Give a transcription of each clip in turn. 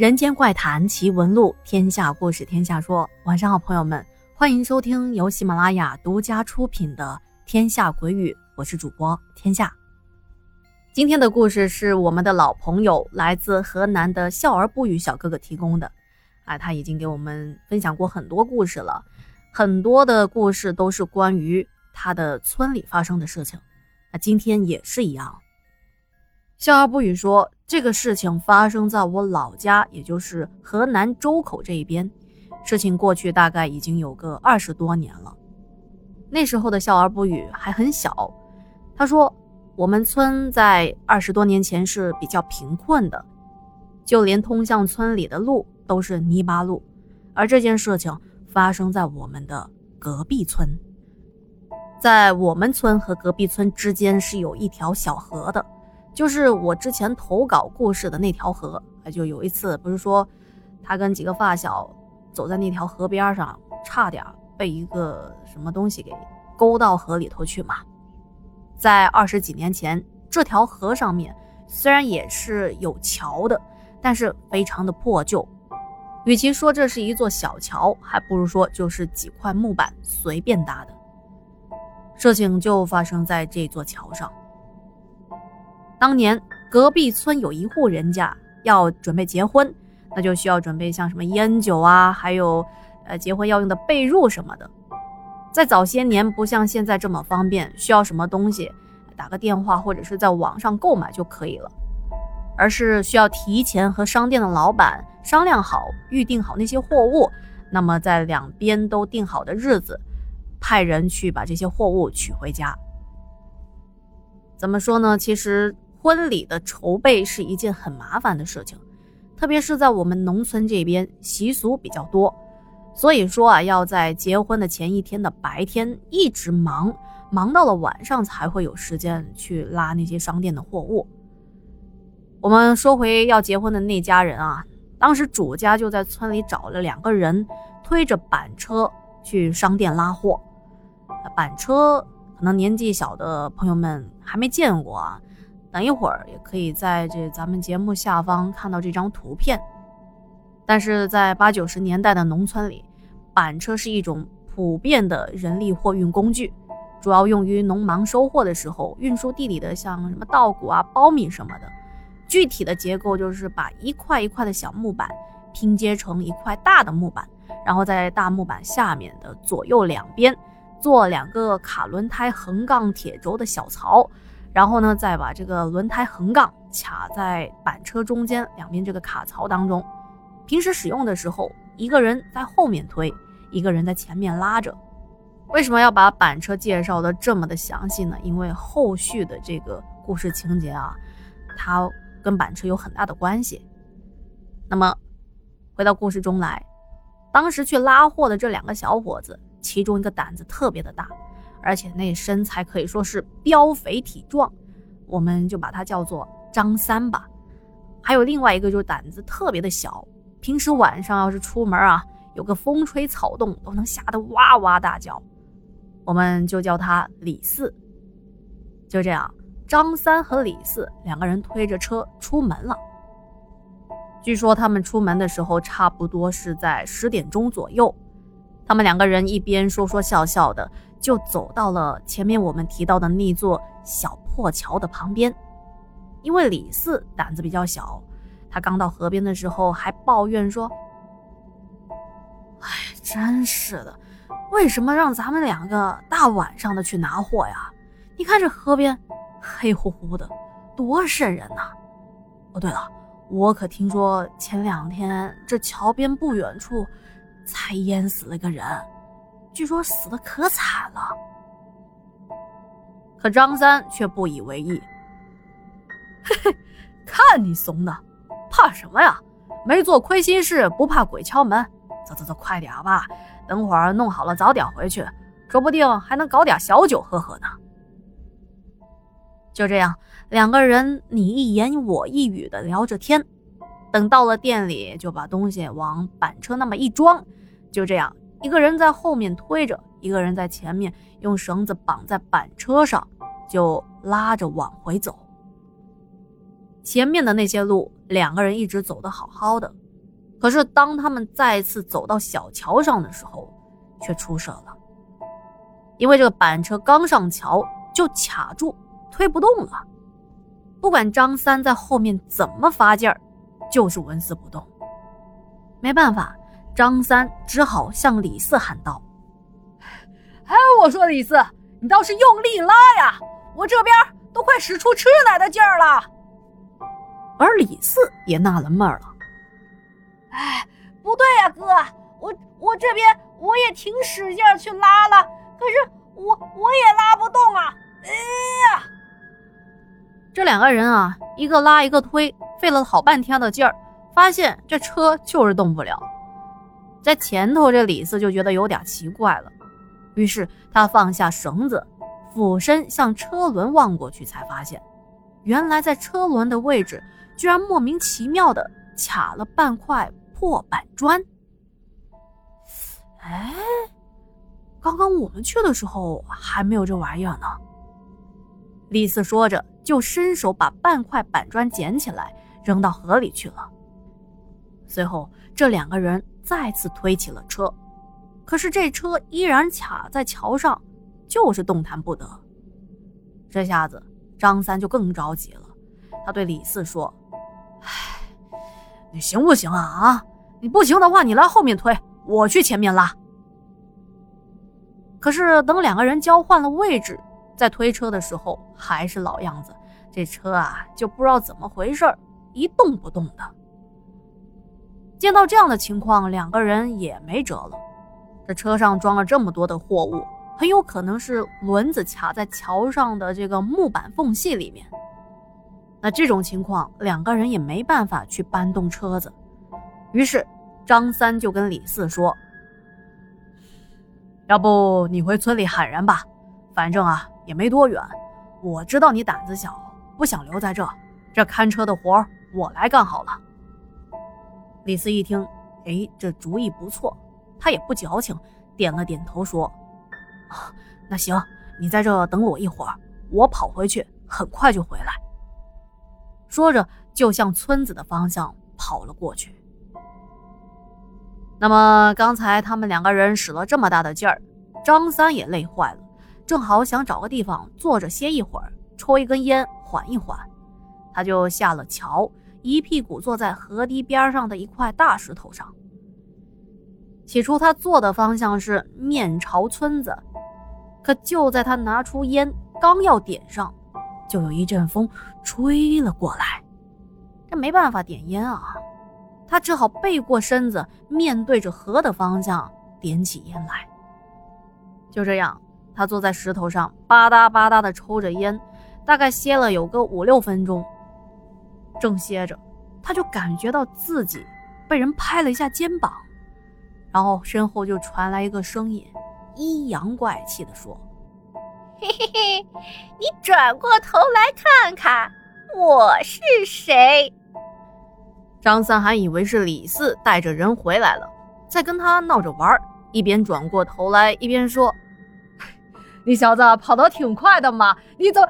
人间怪谈奇闻录，天下故事天下说。晚上好，朋友们，欢迎收听由喜马拉雅独家出品的《天下鬼语》，我是主播天下。今天的故事是我们的老朋友，来自河南的笑而不语小哥哥提供的。啊，他已经给我们分享过很多故事了，很多的故事都是关于他的村里发生的事情。那今天也是一样。笑而不语说。这个事情发生在我老家，也就是河南周口这一边。事情过去大概已经有个二十多年了。那时候的笑而不语还很小。他说，我们村在二十多年前是比较贫困的，就连通向村里的路都是泥巴路。而这件事情发生在我们的隔壁村，在我们村和隔壁村之间是有一条小河的。就是我之前投稿故事的那条河，就有一次不是说他跟几个发小走在那条河边上，差点被一个什么东西给勾到河里头去嘛。在二十几年前，这条河上面虽然也是有桥的，但是非常的破旧。与其说这是一座小桥，还不如说就是几块木板随便搭的。事情就发生在这座桥上。当年隔壁村有一户人家要准备结婚，那就需要准备像什么烟酒啊，还有呃结婚要用的被褥什么的。在早些年，不像现在这么方便，需要什么东西打个电话或者是在网上购买就可以了，而是需要提前和商店的老板商量好，预定好那些货物，那么在两边都定好的日子，派人去把这些货物取回家。怎么说呢？其实。婚礼的筹备是一件很麻烦的事情，特别是在我们农村这边习俗比较多，所以说啊，要在结婚的前一天的白天一直忙，忙到了晚上才会有时间去拉那些商店的货物。我们说回要结婚的那家人啊，当时主家就在村里找了两个人，推着板车去商店拉货。板车可能年纪小的朋友们还没见过啊。等一会儿也可以在这咱们节目下方看到这张图片，但是在八九十年代的农村里，板车是一种普遍的人力货运工具，主要用于农忙收获的时候运输地里的像什么稻谷啊、苞米什么的。具体的结构就是把一块一块的小木板拼接成一块大的木板，然后在大木板下面的左右两边做两个卡轮胎横杠铁轴的小槽。然后呢，再把这个轮胎横杠卡在板车中间两边这个卡槽当中。平时使用的时候，一个人在后面推，一个人在前面拉着。为什么要把板车介绍的这么的详细呢？因为后续的这个故事情节啊，它跟板车有很大的关系。那么，回到故事中来，当时去拉货的这两个小伙子，其中一个胆子特别的大。而且那身材可以说是膘肥体壮，我们就把他叫做张三吧。还有另外一个就是胆子特别的小，平时晚上要是出门啊，有个风吹草动都能吓得哇哇大叫，我们就叫他李四。就这样，张三和李四两个人推着车出门了。据说他们出门的时候差不多是在十点钟左右，他们两个人一边说说笑笑的。就走到了前面我们提到的那座小破桥的旁边，因为李四胆子比较小，他刚到河边的时候还抱怨说：“哎，真是的，为什么让咱们两个大晚上的去拿货呀？你看这河边黑乎乎的，多瘆人呐！哦，对了，我可听说前两天这桥边不远处才淹死了个人。”据说死的可惨了，可张三却不以为意。嘿嘿，看你怂的，怕什么呀？没做亏心事，不怕鬼敲门。走走走，快点吧，等会儿弄好了早点回去，说不定还能搞点小酒喝喝呢。就这样，两个人你一言我一语的聊着天，等到了店里，就把东西往板车那么一装，就这样。一个人在后面推着，一个人在前面用绳子绑在板车上，就拉着往回走。前面的那些路，两个人一直走得好好的，可是当他们再次走到小桥上的时候，却出事了。因为这个板车刚上桥就卡住，推不动了。不管张三在后面怎么发劲儿，就是纹丝不动。没办法，张三只好向李四喊道：“哎，我说李四，你倒是用力拉呀！我这边都快使出吃奶的劲儿了。”而李四也纳了闷了：“哎，不对呀，哥，我我这边我也挺使劲去拉了。”可是我我也拉不动啊！哎呀，这两个人啊，一个拉一个推，费了好半天的劲儿，发现这车就是动不了。在前头，这李四就觉得有点奇怪了，于是他放下绳子，俯身向车轮望过去，才发现，原来在车轮的位置，居然莫名其妙的卡了半块破板砖。哎。刚刚我们去的时候还没有这玩意儿呢。李四说着，就伸手把半块板砖捡起来，扔到河里去了。随后，这两个人再次推起了车，可是这车依然卡在桥上，就是动弹不得。这下子，张三就更着急了。他对李四说：“哎，你行不行啊？啊，你不行的话，你来后面推，我去前面拉。”可是等两个人交换了位置，在推车的时候还是老样子，这车啊就不知道怎么回事一动不动的。见到这样的情况，两个人也没辙了。这车上装了这么多的货物，很有可能是轮子卡在桥上的这个木板缝隙里面。那这种情况，两个人也没办法去搬动车子。于是张三就跟李四说。要不你回村里喊人吧，反正啊也没多远。我知道你胆子小，不想留在这，这看车的活我来干好了。李四一听，哎，这主意不错，他也不矫情，点了点头说：“啊，那行，你在这等我一会儿，我跑回去，很快就回来。”说着就向村子的方向跑了过去。那么刚才他们两个人使了这么大的劲儿，张三也累坏了，正好想找个地方坐着歇一会儿，抽一根烟缓一缓，他就下了桥，一屁股坐在河堤边上的一块大石头上。起初他坐的方向是面朝村子，可就在他拿出烟刚要点上，就有一阵风吹了过来，这没办法点烟啊。他只好背过身子，面对着河的方向点起烟来。就这样，他坐在石头上，吧嗒吧嗒地抽着烟，大概歇了有个五六分钟。正歇着，他就感觉到自己被人拍了一下肩膀，然后身后就传来一个声音，阴阳怪气地说：“嘿嘿嘿，你转过头来看看，我是谁？”张三还以为是李四带着人回来了，在跟他闹着玩，一边转过头来一边说：“ 你小子跑得挺快的嘛，你怎么……”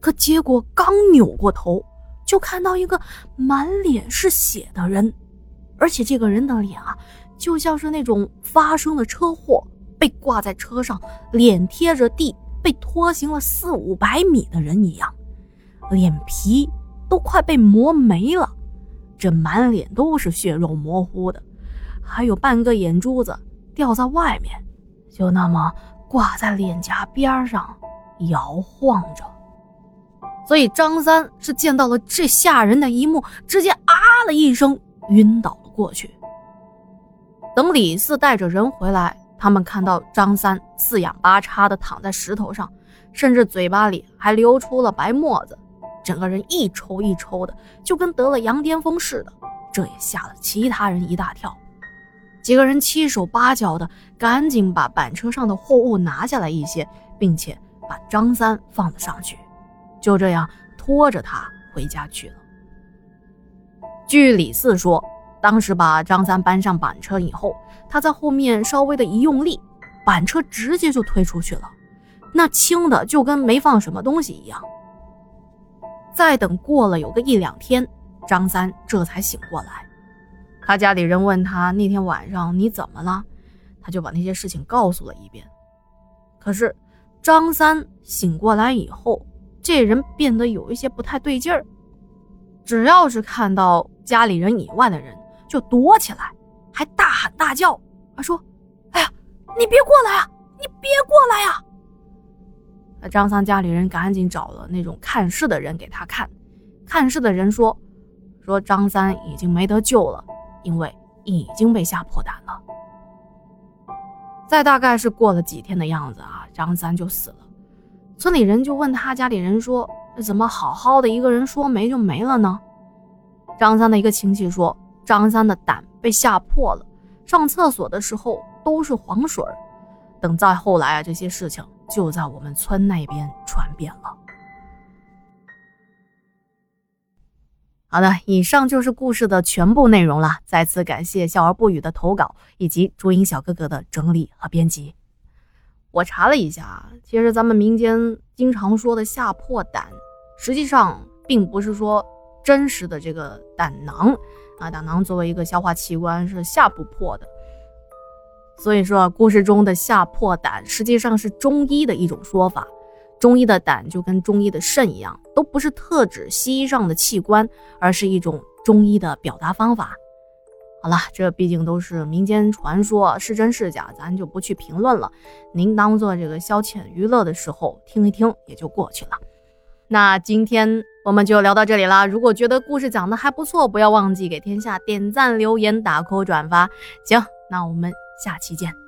可结果刚扭过头，就看到一个满脸是血的人，而且这个人的脸啊，就像是那种发生了车祸被挂在车上，脸贴着地被拖行了四五百米的人一样，脸皮。都快被磨没了，这满脸都是血肉模糊的，还有半个眼珠子掉在外面，就那么挂在脸颊边上摇晃着。所以张三是见到了这吓人的一幕，直接啊了一声晕倒了过去。等李四带着人回来，他们看到张三四仰八叉的躺在石头上，甚至嘴巴里还流出了白沫子。整个人一抽一抽的，就跟得了羊癫疯似的，这也吓了其他人一大跳。几个人七手八脚的，赶紧把板车上的货物拿下来一些，并且把张三放了上去，就这样拖着他回家去了。据李四说，当时把张三搬上板车以后，他在后面稍微的一用力，板车直接就推出去了，那轻的就跟没放什么东西一样。再等过了有个一两天，张三这才醒过来，他家里人问他那天晚上你怎么了，他就把那些事情告诉了一遍。可是张三醒过来以后，这人变得有一些不太对劲儿，只要是看到家里人以外的人，就躲起来，还大喊大叫，还说：“哎呀，你别过来啊，你别过来呀！”那张三家里人赶紧找了那种看事的人给他看，看事的人说：“说张三已经没得救了。”因为已经被吓破胆了，再大概是过了几天的样子啊，张三就死了。村里人就问他家里人说：“怎么好好的一个人说没就没了呢？”张三的一个亲戚说：“张三的胆被吓破了，上厕所的时候都是黄水等再后来啊，这些事情就在我们村那边传遍了。”好的，以上就是故事的全部内容了。再次感谢笑而不语的投稿，以及朱茵小哥哥的整理和编辑。我查了一下，其实咱们民间经常说的吓破胆，实际上并不是说真实的这个胆囊啊，胆囊作为一个消化器官是吓不破的。所以说，故事中的吓破胆实际上是中医的一种说法。中医的胆就跟中医的肾一样，都不是特指西医上的器官，而是一种中医的表达方法。好了，这毕竟都是民间传说，是真是假，咱就不去评论了。您当做这个消遣娱乐的时候听一听，也就过去了。那今天我们就聊到这里了。如果觉得故事讲的还不错，不要忘记给天下点赞、留言、打 call、转发。行，那我们下期见。